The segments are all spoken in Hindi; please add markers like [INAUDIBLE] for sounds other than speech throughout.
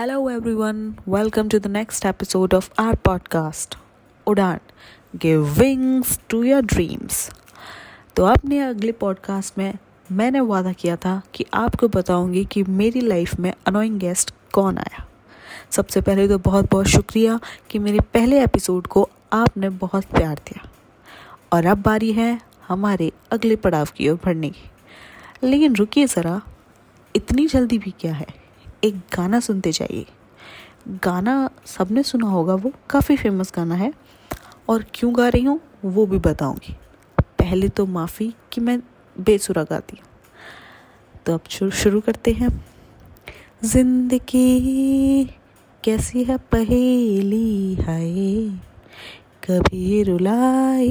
Hello, everyone. Welcome to the next episode of our podcast, उड़ान Give wings to your dreams. तो अपने अगले पॉडकास्ट में मैंने वादा किया था कि आपको बताऊँगी कि मेरी लाइफ में अनोइंग गेस्ट कौन आया। सबसे पहले तो बहुत बहुत शुक्रिया कि मेरे पहले एपिसोड को आपने बहुत प्यार दिया। और अब बारी है हमारे अगले पड़ाव की ओर बढ़ने की। लेकिन रुकिए ज़रा इतनी जल्दी भी क्या है? एक गाना सुनते जाइए। गाना सबने सुना होगा, वो काफ़ी फ़ेमस गाना है। और क्यों गा रही हूँ, वो भी बताऊँगी। पहले तो माफ़ी कि मैं बेसुरा गाती हूँ। तो अब शुरू करते हैं। ज़िंदगी कैसी है, पहेली है। कभी रुलाए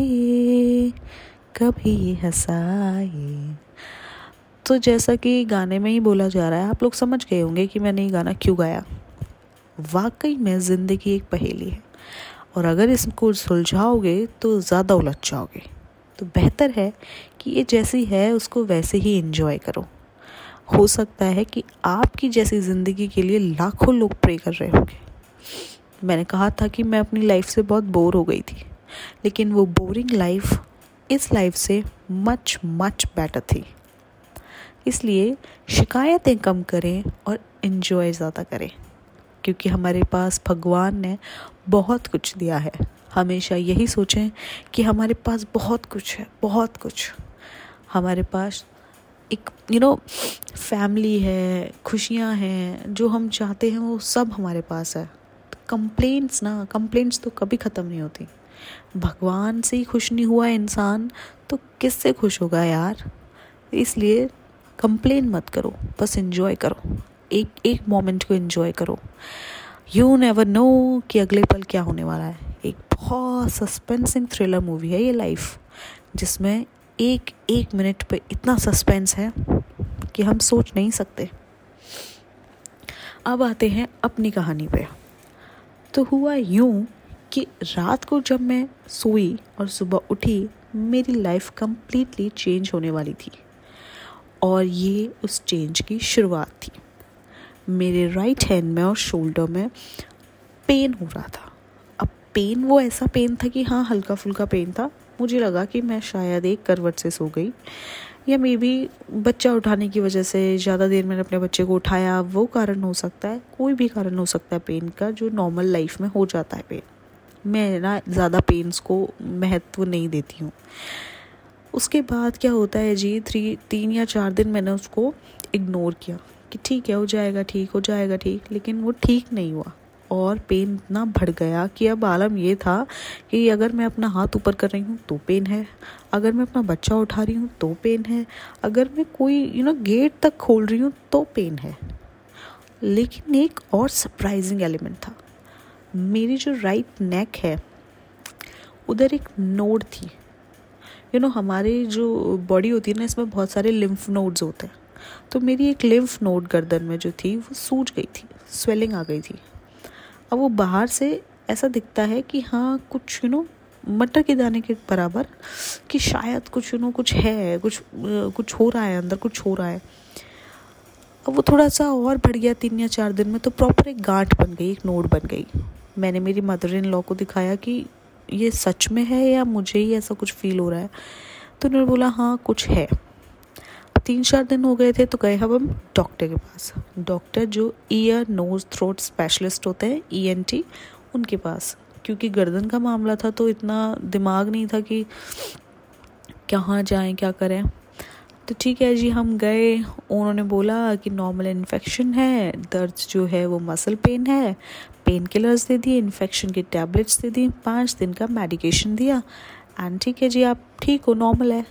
कभी हंसाए तो जैसा कि गाने में ही बोला जा रहा है, आप लोग समझ गए होंगे कि मैंने ये गाना क्यों गाया। वाकई में ज़िंदगी एक पहेली है। और अगर इसको सुलझाओगे तो ज़्यादा उलझ जाओगे। तो बेहतर है कि ये जैसी है, उसको वैसे ही इंजॉय करो। हो सकता है कि आपकी जैसी ज़िंदगी के लिए लाखों लोग प्रे कर रहे होंगे। मैंने कहा था कि मैं अपनी लाइफ से बहुत बोर हो गई थी, लेकिन वो बोरिंग लाइफ इस लाइफ से मच मच बेटर थी। इसलिए शिकायतें कम करें और इन्जॉय ज़्यादा करें, क्योंकि हमारे पास भगवान ने बहुत कुछ दिया है। हमेशा यही सोचें कि हमारे पास बहुत कुछ है, बहुत कुछ। हमारे पास एक यू नो फैमिली है, खुशियाँ हैं, जो हम चाहते हैं वो सब हमारे पास है। कंप्लेंट्स ना कंप्लेंट्स तो कभी ख़त्म नहीं होती। भगवान से ही खुश नहीं हुआ इंसान तो किससे खुश होगा यार? इसलिए कंप्लेन मत करो, बस इन्जॉय करो। एक एक मोमेंट को इन्जॉय करो। यू नेवर नो कि अगले पल क्या होने वाला है। एक बहुत सस्पेंसिंग थ्रिलर मूवी है ये लाइफ जिसमें एक एक मिनट पे इतना सस्पेंस है कि हम सोच नहीं सकते। अब आते हैं अपनी कहानी पे। तो हुआ यूँ कि रात को जब मैं सोई और सुबह उठी, मेरी लाइफ कंप्लीटली चेंज होने वाली थी। और ये उस चेंज की शुरुआत थी। मेरे राइट हैंड में और शोल्डर में पेन हो रहा था। अब पेन वो ऐसा पेन था कि हाँ हल्का फुल्का पेन था। मुझे लगा कि मैं शायद एक करवट से सो गई। या मे बी बच्चा उठाने की वजह से ज़्यादा देर मैंने अपने बच्चे को उठाया, वो कारण हो सकता है, कोई भी कारण हो सकता है पेन का, जो नॉर्मल लाइफ में हो जाता है पेन मैं ना ज़्यादा पेन्स को महत्व नहीं देती हूँ। उसके बाद क्या होता है जी थ्री तीन या चार दिन मैंने उसको इग्नोर किया कि ठीक है, हो जाएगा, ठीक, हो जाएगा, ठीक, लेकिन वो ठीक नहीं हुआ। और पेन इतना बढ़ गया कि अब आलम ये था कि अगर मैं अपना हाथ ऊपर कर रही हूँ तो पेन है, अगर मैं अपना बच्चा उठा रही हूँ तो पेन है, अगर मैं कोई यू नो गेट तक खोल रही हूँ तो पेन है। लेकिन एक और सरप्राइजिंग एलिमेंट था। मेरी जो राइट नेक है, उधर एक नोड थी। यू नो हमारी जो बॉडी होती है ना, इसमें बहुत सारे लिम्फ नोड्स होते हैं। तो मेरी एक लिम्फ नोड गर्दन में जो थी, वो सूज गई थी स्वेलिंग आ गई थी। अब वो बाहर से ऐसा दिखता है कि हाँ कुछ यू नो मटर के दाने के बराबर कि शायद कुछ यू नो कुछ है, कुछ कुछ हो रहा है अंदर, कुछ हो रहा है। अब वो थोड़ा सा और बढ़ गया तीन या चार दिन में तो प्रॉपर एक गांठ बन गई, एक नोड बन गई। मैंने मेरी मदर इन लॉ को दिखाया कि ये सच में है या मुझे ही ऐसा कुछ फील हो रहा है? तो उन्होंने बोला हाँ कुछ है। तीन चार दिन हो गए थे तो गए हम डॉक्टर के पास। डॉक्टर जो ईयर नोज़ थ्रोट स्पेशलिस्ट होते हैं ई e उनके पास। क्योंकि गर्दन का मामला था तो इतना दिमाग नहीं था कि कहाँ जाएँ, क्या करें। तो ठीक है जी, हम गए। उन्होंने बोला कि नॉर्मल इन्फेक्शन है, दर्द जो है वो मसल पेन है। पेन किलर्स दे दिए इन्फेक्शन की टैबलेट्स दे दी पाँच दिन का मेडिकेशन दिया। एंड ठीक है जी, आप ठीक हो नॉर्मल है।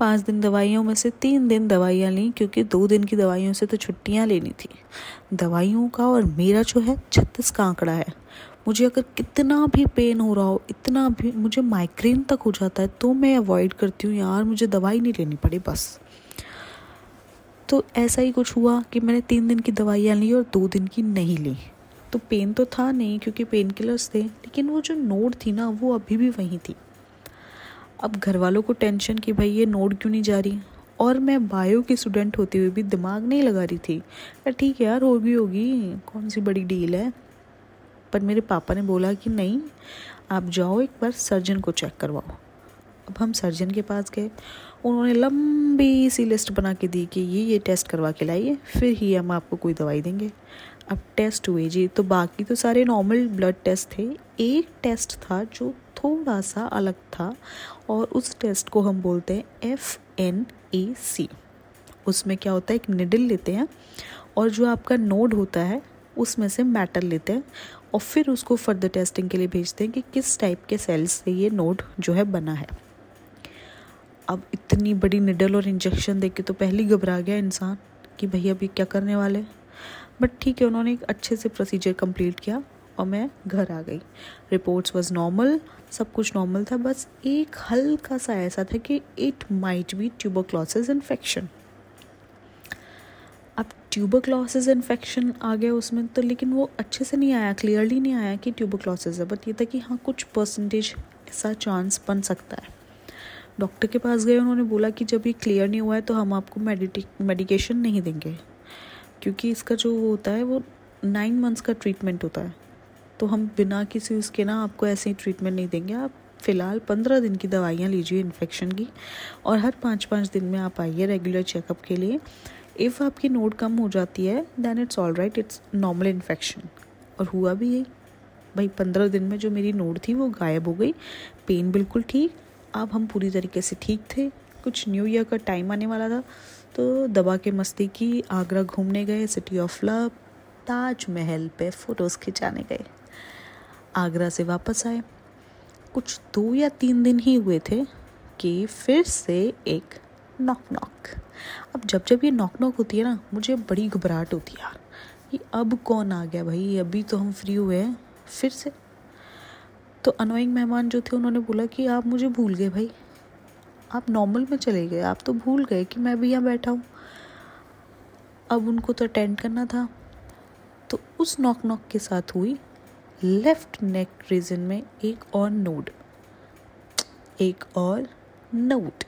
पाँच दिन दवाइयों में से तीन दिन दवाइयाँ ली, क्योंकि दो दिन की दवाइयों से तो छुट्टियाँ लेनी थी। दवाइयों का और मेरा जो है छत्तीस का आंकड़ा है। मुझे अगर कितना भी पेन हो रहा हो, इतना भी मुझे माइग्रेन तक हो जाता है तो मैं अवॉइड करती हूँ यार, मुझे दवाई नहीं लेनी पड़ी, बस। तो ऐसा ही कुछ हुआ कि मैंने तीन दिन की दवाइयाँ ली और दो दिन की नहीं ली। तो पेन तो था नहीं, क्योंकि पेन किलर्स थे, लेकिन वो जो नोड थी ना, वो अभी भी वहीं थी। अब घर वालों को टेंशन कि भाई ये नोड क्यों नहीं जा रही? और मैं बायो की स्टूडेंट होती हुई भी दिमाग नहीं लगा रही थी। ठीक है यार, होगी होगी, कौन सी बड़ी डील है? पर मेरे पापा ने बोला कि नहीं, आप जाओ एक बार सर्जन को चेक करवाओ। अब हम सर्जन के पास गए। उन्होंने लंबी सी लिस्ट बना के दी कि ये ये टेस्ट करवा के लाइए, फिर ही हम आपको कोई दवाई देंगे। अब टेस्ट हुए जी तो बाकी तो सारे नॉर्मल ब्लड टेस्ट थे। एक टेस्ट था जो थोड़ा सा अलग था, और उस टेस्ट को हम बोलते हैं एफ़ एन ए सी उसमें क्या होता है, एक निडल लेते हैं, और जो आपका नोड होता है, उसमें से मैटर लेते हैं। और फिर उसको फर्दर टेस्टिंग के लिए भेजते हैं कि किस टाइप के सेल्स से ये नोड जो है बना है। अब इतनी बड़ी निडल और इंजेक्शन देख के तो पहले घबरा गया इंसान कि भैया अभी क्या करने वाले बट ठीक है, उन्होंने एक अच्छे से प्रोसीजर कंप्लीट किया और मैं घर आ गई। रिपोर्ट्स वाज नॉर्मल सब कुछ नॉर्मल था, बस एक हल्का सा ऐसा था कि it might be tuberculosis infection tuberculosis infection आ गया उसमें तो लेकिन वो अच्छे से नहीं आया क्लियरली नहीं आया कि ट्यूबरक्लोसिस है। बट ये था कि हाँ कुछ परसेंटेज ऐसा चांस बन सकता है। डॉक्टर के पास गए, उन्होंने बोला कि जब ये क्लियर नहीं हुआ है तो हम आपको मेडिकेशन नहीं देंगे। क्योंकि इसका जो होता है, वो नाइन मंथ्स का ट्रीटमेंट होता है। तो हम बिना किसी उसके ना आपको ऐसे ही ट्रीटमेंट नहीं देंगे। आप फ़िलहाल पंद्रह दिन की दवाइयाँ लीजिए इन्फेक्शन की। और हर पाँच पाँच दिन में आप आइए रेगुलर चेकअप के लिए। इफ़ आपकी नोट कम हो जाती है then it's all right it's normal infection और हुआ भी यही। भाई, पंद्रह दिन में जो मेरी नोट थी, वो गायब हो गई। पेन बिल्कुल ठीक। अब हम पूरी तरीके से ठीक थे। कुछ न्यू ईयर का टाइम आने वाला था। तो दबा के मस्ती की, आगरा घूमने गए सिटी ऑफ़ लव ताजमहल पे फ़ोटोज़ खिंचाने गए। आगरा से वापस आए। कुछ दो या तीन दिन ही हुए थे कि फिर से एक नॉक नॉक अब जब जब ये नॉक नॉक होती है ना, मुझे बड़ी घबराहट होती है यार। कि अब कौन आ गया भाई? अभी तो हम फ्री हुए हैं। फिर से। तो अनोइंग मेहमान जो थे, उन्होंने बोला कि आप मुझे भूल गए भाई। आप नॉर्मल में चले गए। आप तो भूल गए कि मैं भी यहाँ बैठा हूँ। अब उनको तो अटेंड करना था। तो उस नॉक नॉक के साथ हुई लेफ़्ट नेक रीजन में एक और नोड एक और नोट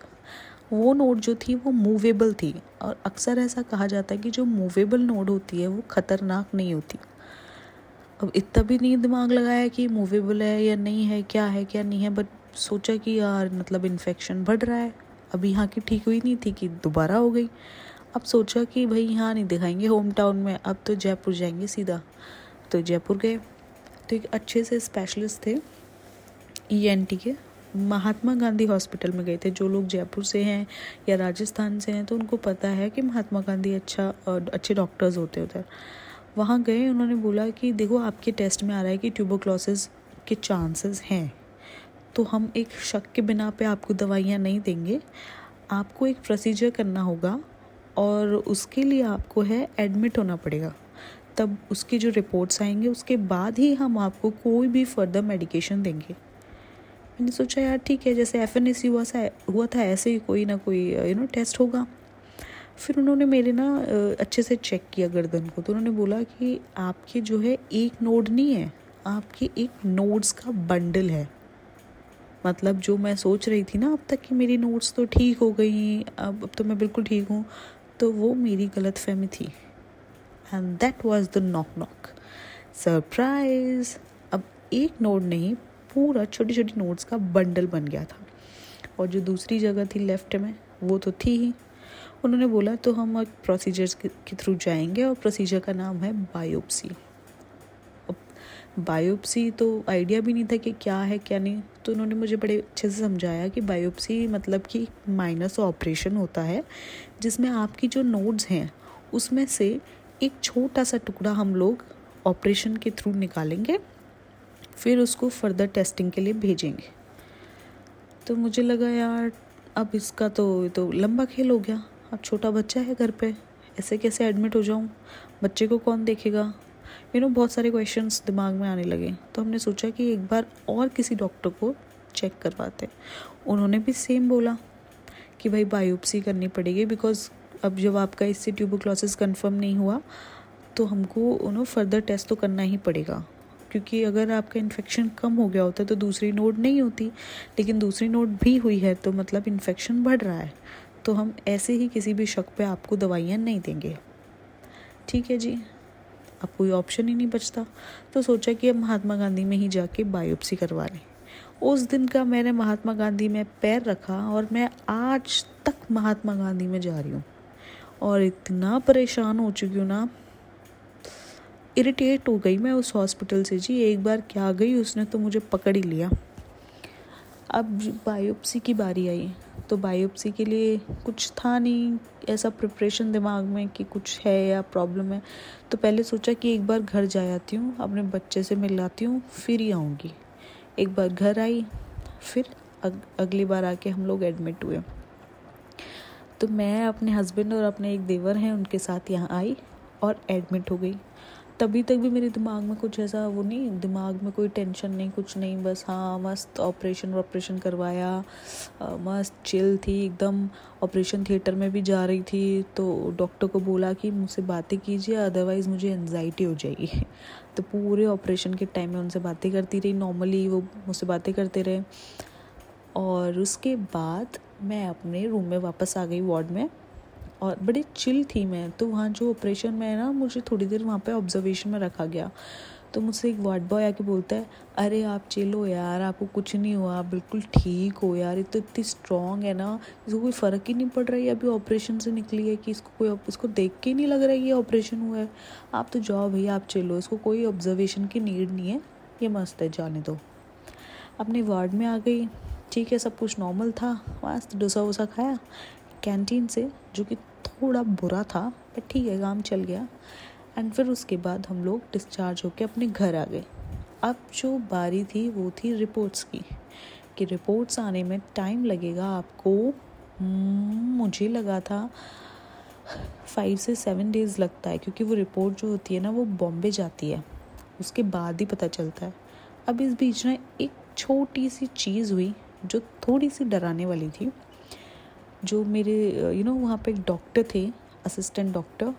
वो नोड जो थी वो मूवेबल थी। और अक्सर ऐसा कहा जाता है कि जो मूवेबल नोड होती है वो ख़तरनाक नहीं होती। अब इतना भी नहीं दिमाग लगाया कि मूवेबल है या नहीं है, क्या है, क्या नहीं है बट सोचा कि यार मतलब इन्फेक्शन बढ़ रहा है। अभी यहाँ की ठीक हुई नहीं थी कि दोबारा हो गई। अब सोचा कि भाई यहाँ नहीं दिखाएँगे होम टाउन में। अब तो जयपुर जाएँगे सीधा। तो जयपुर गए। तो एक अच्छे से स्पेशलिस्ट थे ई एन टी के। महात्मा गांधी हॉस्पिटल में गए थे। जो लोग जयपुर से हैं या राजस्थान से हैं तो उनको पता है कि महात्मा गांधी अच्छा अच्छे डॉक्टर्स होते उधर। वहाँ गए, उन्होंने बोला कि, देखो, आपके टेस्ट में आ रहा है कि ट्यूबोक्लोसिस के चांसेस हैं। तो हम एक शक के बिना पे आपको दवाइयाँ नहीं देंगे। आपको एक प्रोसीजर करना होगा और उसके लिए आपको है एडमिट होना पड़ेगा। तब उसकी जो रिपोर्ट्स आएँगे, उसके बाद ही हम आपको कोई भी फर्दर मेडिकेशन देंगे। मैंने सोचा, यार, ठीक है, जैसे एफ़ एन एस हुआ सा हुआ था ऐसे ही कोई ना कोई यू नो टेस्ट होगा। फिर उन्होंने मेरे ना अच्छे से चेक किया गर्दन को तो उन्होंने बोला कि आपके जो है एक नोड नहीं है, आपके एक नोड्स का बंडल है। मतलब जो मैं सोच रही थी ना, अब तक कि मेरी नोट्स तो ठीक हो गई अब अब तो मैं बिल्कुल ठीक हूँ तो वो मेरी गलत फहमी थी। And that was the knock knock surprise अब एक नोट नहीं पूरा छोटी छोटी नोट्स का बंडल बन गया था। और जो दूसरी जगह थी लेफ़्ट में, वो तो थी ही। उन्होंने बोला तो हम एक प्रोसीजर्स के थ्रू जाएँगे और प्रोसीजर का नाम है बायोप्सी बायोप्सी तो आइडिया भी नहीं था कि क्या है, क्या नहीं। तो उन्होंने मुझे बड़े अच्छे से समझाया कि बायोप्सी मतलब कि माइनस ऑपरेशन होता है, जिसमें आपकी जो नोड्स हैं, उसमें से एक छोटा सा टुकड़ा हम लोग ऑपरेशन के थ्रू निकालेंगे। फिर उसको फर्दर टेस्टिंग के लिए भेजेंगे। तो मुझे लगा, यार, अब इसका तो तो लंबा खेल हो गया। अब छोटा बच्चा है घर पे। ऐसे कैसे एडमिट हो जाऊँ? बच्चे को कौन देखेगा? यू नो बहुत सारे क्वेश्चंस दिमाग में आने लगे। तो हमने सोचा कि एक बार और किसी डॉक्टर को चेक करवाते उन्होंने भी सेम बोला कि भाई बायोप्सी करनी पड़ेगी बिकॉज़ अब जब आपका इससे ट्यूबोक्लोसिस कंफर्म नहीं हुआ तो हमको नो फर्दर टेस्ट तो करना ही पड़ेगा। क्योंकि अगर आपका इन्फेक्शन कम हो गया होता तो दूसरी नोट नहीं होती। लेकिन दूसरी नोट भी हुई है तो मतलब इन्फेक्शन बढ़ रहा है। तो हम ऐसे ही किसी भी शक पे आपको दवाइयाँ नहीं देंगे। ठीक है जी? अब कोई ऑप्शन ही नहीं बचता। तो सोचा कि अब महात्मा गांधी में ही जाके बायोप्सी करवा लें। उस दिन का मैंने महात्मा गांधी में पैर रखा और मैं आज तक महात्मा गांधी में जा रही हूँ। और इतना परेशान हो चुकी हूँ ना इरिटेट हो गई मैं उस हॉस्पिटल से। जी एक बार क्या गई उसने तो मुझे पकड़ ही लिया। अब बायोप्सी की बारी आई। तो बायोप्सी के लिए कुछ था नहीं ऐसा प्रिपरेशन दिमाग में कि कुछ है या प्रॉब्लम है। तो पहले सोचा कि एक बार घर जा आती हूँ अपने बच्चे से मिल लाती हूँ फिर ही आऊँगी। एक बार घर आई फिर अग, अगली बार आके हम लोग एडमिट हुए। तो मैं अपने हस्बैंड और अपने एक देवर हैं उनके साथ यहाँ आई और एडमिट हो गई। तभी तक भी मेरे दिमाग में कुछ ऐसा वो नहीं, दिमाग में कोई टेंशन नहीं, कुछ नहीं, बस हाँ मस्त ऑपरेशन ऑपरेशन करवाया मस्त चिल थी, एकदम ऑपरेशन थिएटर में भी जा रही थी तो डॉक्टर को बोला कि मुझसे बातें कीजिए अदरवाइज़ मुझे एनजाइटी हो जाएगी। [LAUGHS] तो पूरे ऑपरेशन के टाइम में उनसे बातें करती रही नॉर्मली वो मुझसे बातें करते रहे। और उसके बाद मैं अपने रूम में वापस आ गई वार्ड में। और बड़ी चिल थी मैं। तो वहाँ जो ऑपरेशन में है ना, मुझे थोड़ी देर वहाँ पे ऑब्जर्वेशन में रखा गया। तो मुझसे एक वार्ड बॉय आके बोलता है, अरे आप चिल यार, आपको कुछ नहीं हुआ, आप बिल्कुल ठीक हो यार, ये तो इतनी स्ट्रॉन्ग है ना। इसको कोई फ़र्क ही नहीं पड़ रहा है अभी ऑपरेशन से निकली है कि इसको कोई इसको देख के नहीं लग रहा है ये ऑपरेशन हुआ है। आप तो जाओ भैया, आप चिलो इसको कोई ऑब्जर्वेशन की नीड नहीं है, ये मस्त है, जाने दो। अपने वार्ड में आ गई। ठीक है, सब कुछ नॉर्मल था। मस्त डोसा वोसा खाया। कैंटीन से, जो कि थोड़ा बुरा था बट ठीक है काम चल गया। एंड फिर उसके बाद हम लोग डिस्चार्ज होकर अपने घर आ गए। अब जो बारी थी वो थी रिपोर्ट्स की कि रिपोर्ट्स आने में टाइम लगेगा आपको। हम्म, मुझे लगा था फाइव से सेवन डेज़ लगता है क्योंकि वो रिपोर्ट जो होती है ना वो बॉम्बे जाती है। उसके बाद ही पता चलता है। अब इस बीच में एक छोटी सी चीज़ हुई जो थोड़ी सी डराने वाली थी। जो मेरे यू नो वहाँ पे एक डॉक्टर थे असिस्टेंट डॉक्टर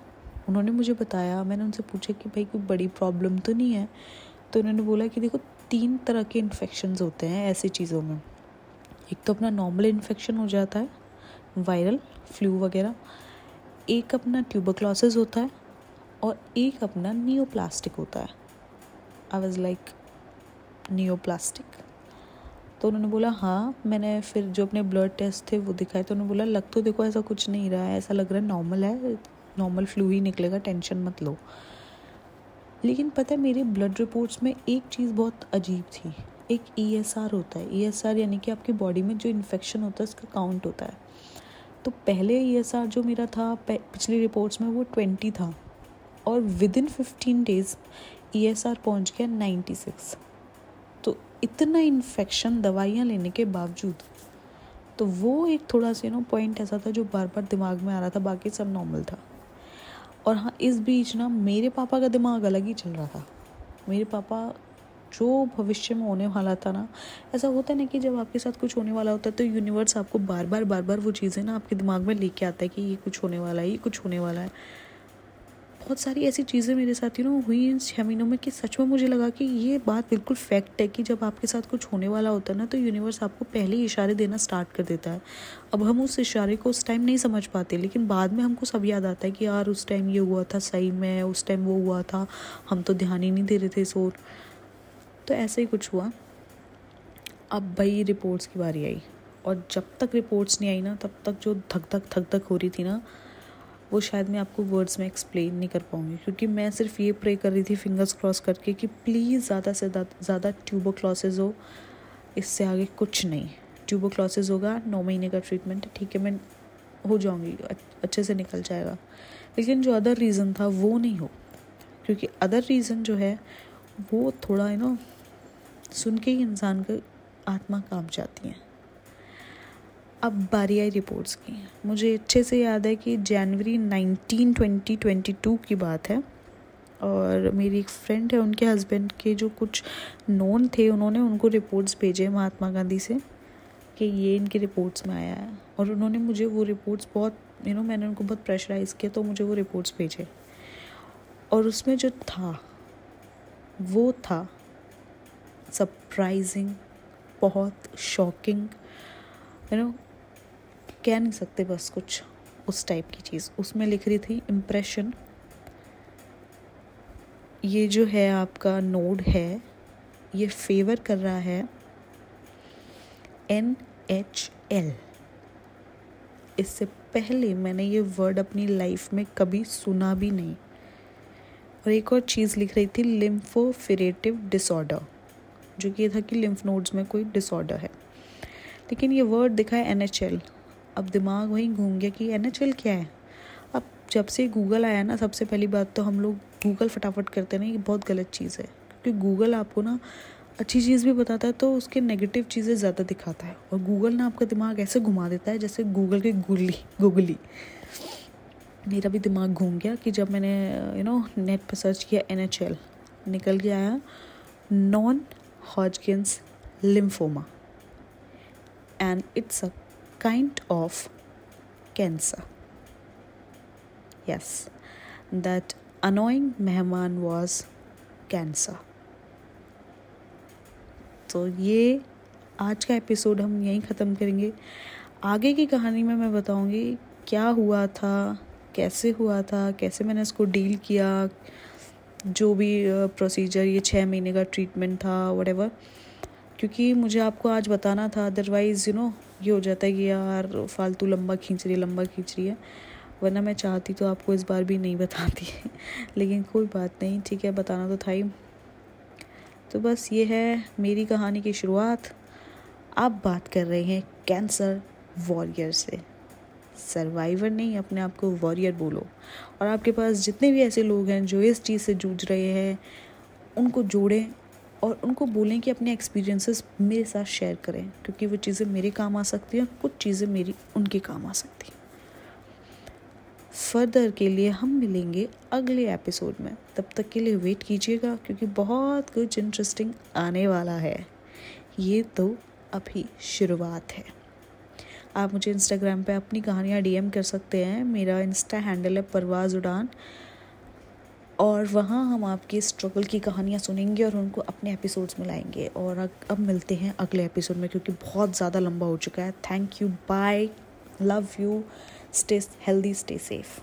उन्होंने मुझे बताया, मैंने उनसे पूछा कि भाई कोई बड़ी प्रॉब्लम तो नहीं है? तो उन्होंने बोला कि देखो, तीन तरह के इन्फेक्शंस होते हैं ऐसी चीज़ों में। एक तो अपना नॉर्मल इन्फेक्शन हो जाता है वायरल फ्लू वगैरह। एक अपना ट्यूबरक्लोसिस होता है और एक अपना नियोप्लास्टिक होता है। आई वॉज़ लाइक नियोप्लास्टिक तो उन्होंने बोला हाँ मैंने फिर जो अपने ब्लड टेस्ट थे वो दिखाए। तो उन्होंने बोला, लग तो देखो ऐसा कुछ नहीं रहा है, ऐसा लग रहा है नॉर्मल है नॉर्मल फ्लू ही निकलेगा टेंशन मत लो। लेकिन पता है, मेरे ब्लड रिपोर्ट्स में एक चीज़ बहुत अजीब थी। एक ई एस आर होता है। ई एस आर यानी कि आपकी बॉडी में जो इन्फेक्शन होता है, उसका काउंट होता है। तो पहले ई एस आर जो मेरा था पिछली रिपोर्ट्स में वो ट्वेंटी था। और within fifteen days E S R पहुँच गया नाइन्टी सिक्स इतना इन्फेक्शन दवाइयाँ लेने के बावजूद तो वो एक थोड़ा सा ना पॉइंट ऐसा था जो बार बार दिमाग में आ रहा था, बाकी सब नॉर्मल था। और हाँ इस बीच ना, मेरे पापा का दिमाग अलग ही चल रहा था। मेरे पापा जो भविष्य में होने वाला था ना, ऐसा होता है ना कि जब आपके साथ कुछ होने वाला होता है तो यूनिवर्स आपको बार बार बार बार वो चीज़ें ना आपके दिमाग में लेके आता है कि ये कुछ होने वाला है, ये कुछ होने वाला है। बहुत सारी ऐसी चीज़ें मेरे साथ यू नो हुई इन छः महीनों में कि सच में मुझे लगा कि ये बात बिल्कुल फैक्ट है कि जब आपके साथ कुछ होने वाला होता है ना तो यूनिवर्स आपको पहले ही इशारे देना स्टार्ट कर देता है। अब हम उस इशारे को उस टाइम नहीं समझ पाते, लेकिन बाद में हमको सब याद आता है कि यार, उस टाइम ये हुआ था, सही में, उस टाइम वो हुआ था, हम तो ध्यान ही नहीं दे रहे थे इस और तो ऐसे ही कुछ हुआ। अब भाई रिपोर्ट्स की बारी आई, और जब तक रिपोर्ट्स नहीं आई ना, तब तक जो धक धक धक धक हो रही थी ना वो शायद मैं आपको वर्ड्स में एक्सप्लेन नहीं कर पाऊँगी, क्योंकि मैं सिर्फ़ ये प्रे कर रही थी फिंगर्स क्रॉस करके कि प्लीज़ ज़्यादा से ज़्यादा ट्यूबो क्लॉसेज हो। इससे आगे कुछ नहीं। ट्यूबो क्लॉसेज होगा, नौ महीने का ट्रीटमेंट ठीक है, मैं हो जाऊँगी अच्छे से निकल जाएगा। लेकिन जो अदर रीज़न था, वो नहीं हो। क्योंकि अदर रीज़न जो है, वो थोड़ा यू नो सुन के ही इंसान का आत्मा काम जाती है। अब बारी आई रिपोर्ट्स की। मुझे अच्छे से याद है कि जनवरी नाइनटीन ट्वेंटी ट्वेंटी टू की बात है और मेरी एक फ्रेंड है, उनके हस्बैंड के जो कुछ नोन थे, उन्होंने उनको रिपोर्ट्स भेजे महात्मा गांधी से कि ये इनके रिपोर्ट्स में आया है। और उन्होंने मुझे वो रिपोर्ट्स बहुत यू नो मैंने उनको बहुत प्रेशराइज़ किया तो मुझे वो रिपोर्ट्स भेजे। और उसमें जो था, वो था सरप्राइजिंग बहुत शॉकिंग यू नो कह नहीं सकते बस कुछ उस टाइप की चीज़। उसमें लिख रही थी इम्प्रेशन ये जो है आपका नोड है, ये फेवर कर रहा है एन एच एल इससे पहले मैंने ये वर्ड अपनी लाइफ में कभी सुना भी नहीं। और एक और चीज़ लिख रही थी लिम्फोफिरेटिव डिसऑर्डर जो कि ये था कि लिम्फ नोड्स में कोई डिसऑर्डर है। लेकिन ये वर्ड दिखा है एन एच एल अब दिमाग वहीं घूम गया कि एन एच एल क्या है? अब जब से गूगल आया ना, सबसे पहली बात तो हम लोग गूगल फटाफट करते ना, ये बहुत गलत चीज़ है। क्योंकि गूगल आपको ना अच्छी चीज़ भी बताता है तो उसके नेगेटिव चीज़ें ज़्यादा दिखाता है। और गूगल ना आपका दिमाग ऐसे घुमा देता है, जैसे गूगल के गुगली गुगली। मेरा भी दिमाग घूम गया कि जब मैंने यू नो नेट पर सर्च किया एनएचएल, निकल के आया non Hodgkin's lymphoma and it's a kind of cancer yes that annoying मेहमान वॉज़ कैंसर तो ये आज का एपिसोड हम यहीं ख़त्म करेंगे। आगे की कहानी में मैं बताऊँगी क्या हुआ था, कैसे हुआ था, कैसे मैंने इसको डील किया, जो भी प्रोसीजर ये छः महीने का ट्रीटमेंट था वट क्योंकि मुझे आपको आज बताना था अदरवाइज़ यू नो ये हो जाता है कि यार, फालतू लंबा खींच रही है, लंबा खींच रही है। वरना मैं चाहती तो आपको इस बार भी नहीं बताती। [LAUGHS] लेकिन कोई बात नहीं, ठीक है, बताना तो था ही। तो बस ये है मेरी कहानी की शुरुआत। आप बात कर रहे हैं कैंसर वॉरियर से। सर्वाइवर नहीं, अपने आप को वॉरियर बोलो। और आपके पास जितने भी ऐसे लोग हैं जो इस चीज़ से जूझ रहे हैं, उनको जोड़ें और उनको बोलें कि अपने एक्सपीरियंसेस मेरे साथ शेयर करें, क्योंकि वो चीज़ें मेरे काम आ सकती हैं, कुछ चीज़ें मेरी उनके काम आ सकती हैं। फर्दर के लिए हम मिलेंगे अगले एपिसोड में। तब तक के लिए वेट कीजिएगा, क्योंकि बहुत कुछ इंटरेस्टिंग आने वाला है। ये तो अभी शुरुआत है। आप मुझे इंस्टाग्राम पे अपनी कहानियाँ डीएम कर सकते हैं। मेरा इंस्टा हैंडल है परवाज़ उड़ान। और वहाँ हम आपकी स्ट्रगल की कहानियाँ सुनेंगे और उनको अपने एपिसोड्स में लाएँगे। और अब मिलते हैं अगले एपिसोड में क्योंकि बहुत ज़्यादा लंबा हो चुका है। Thank you bye love you stay healthy stay safe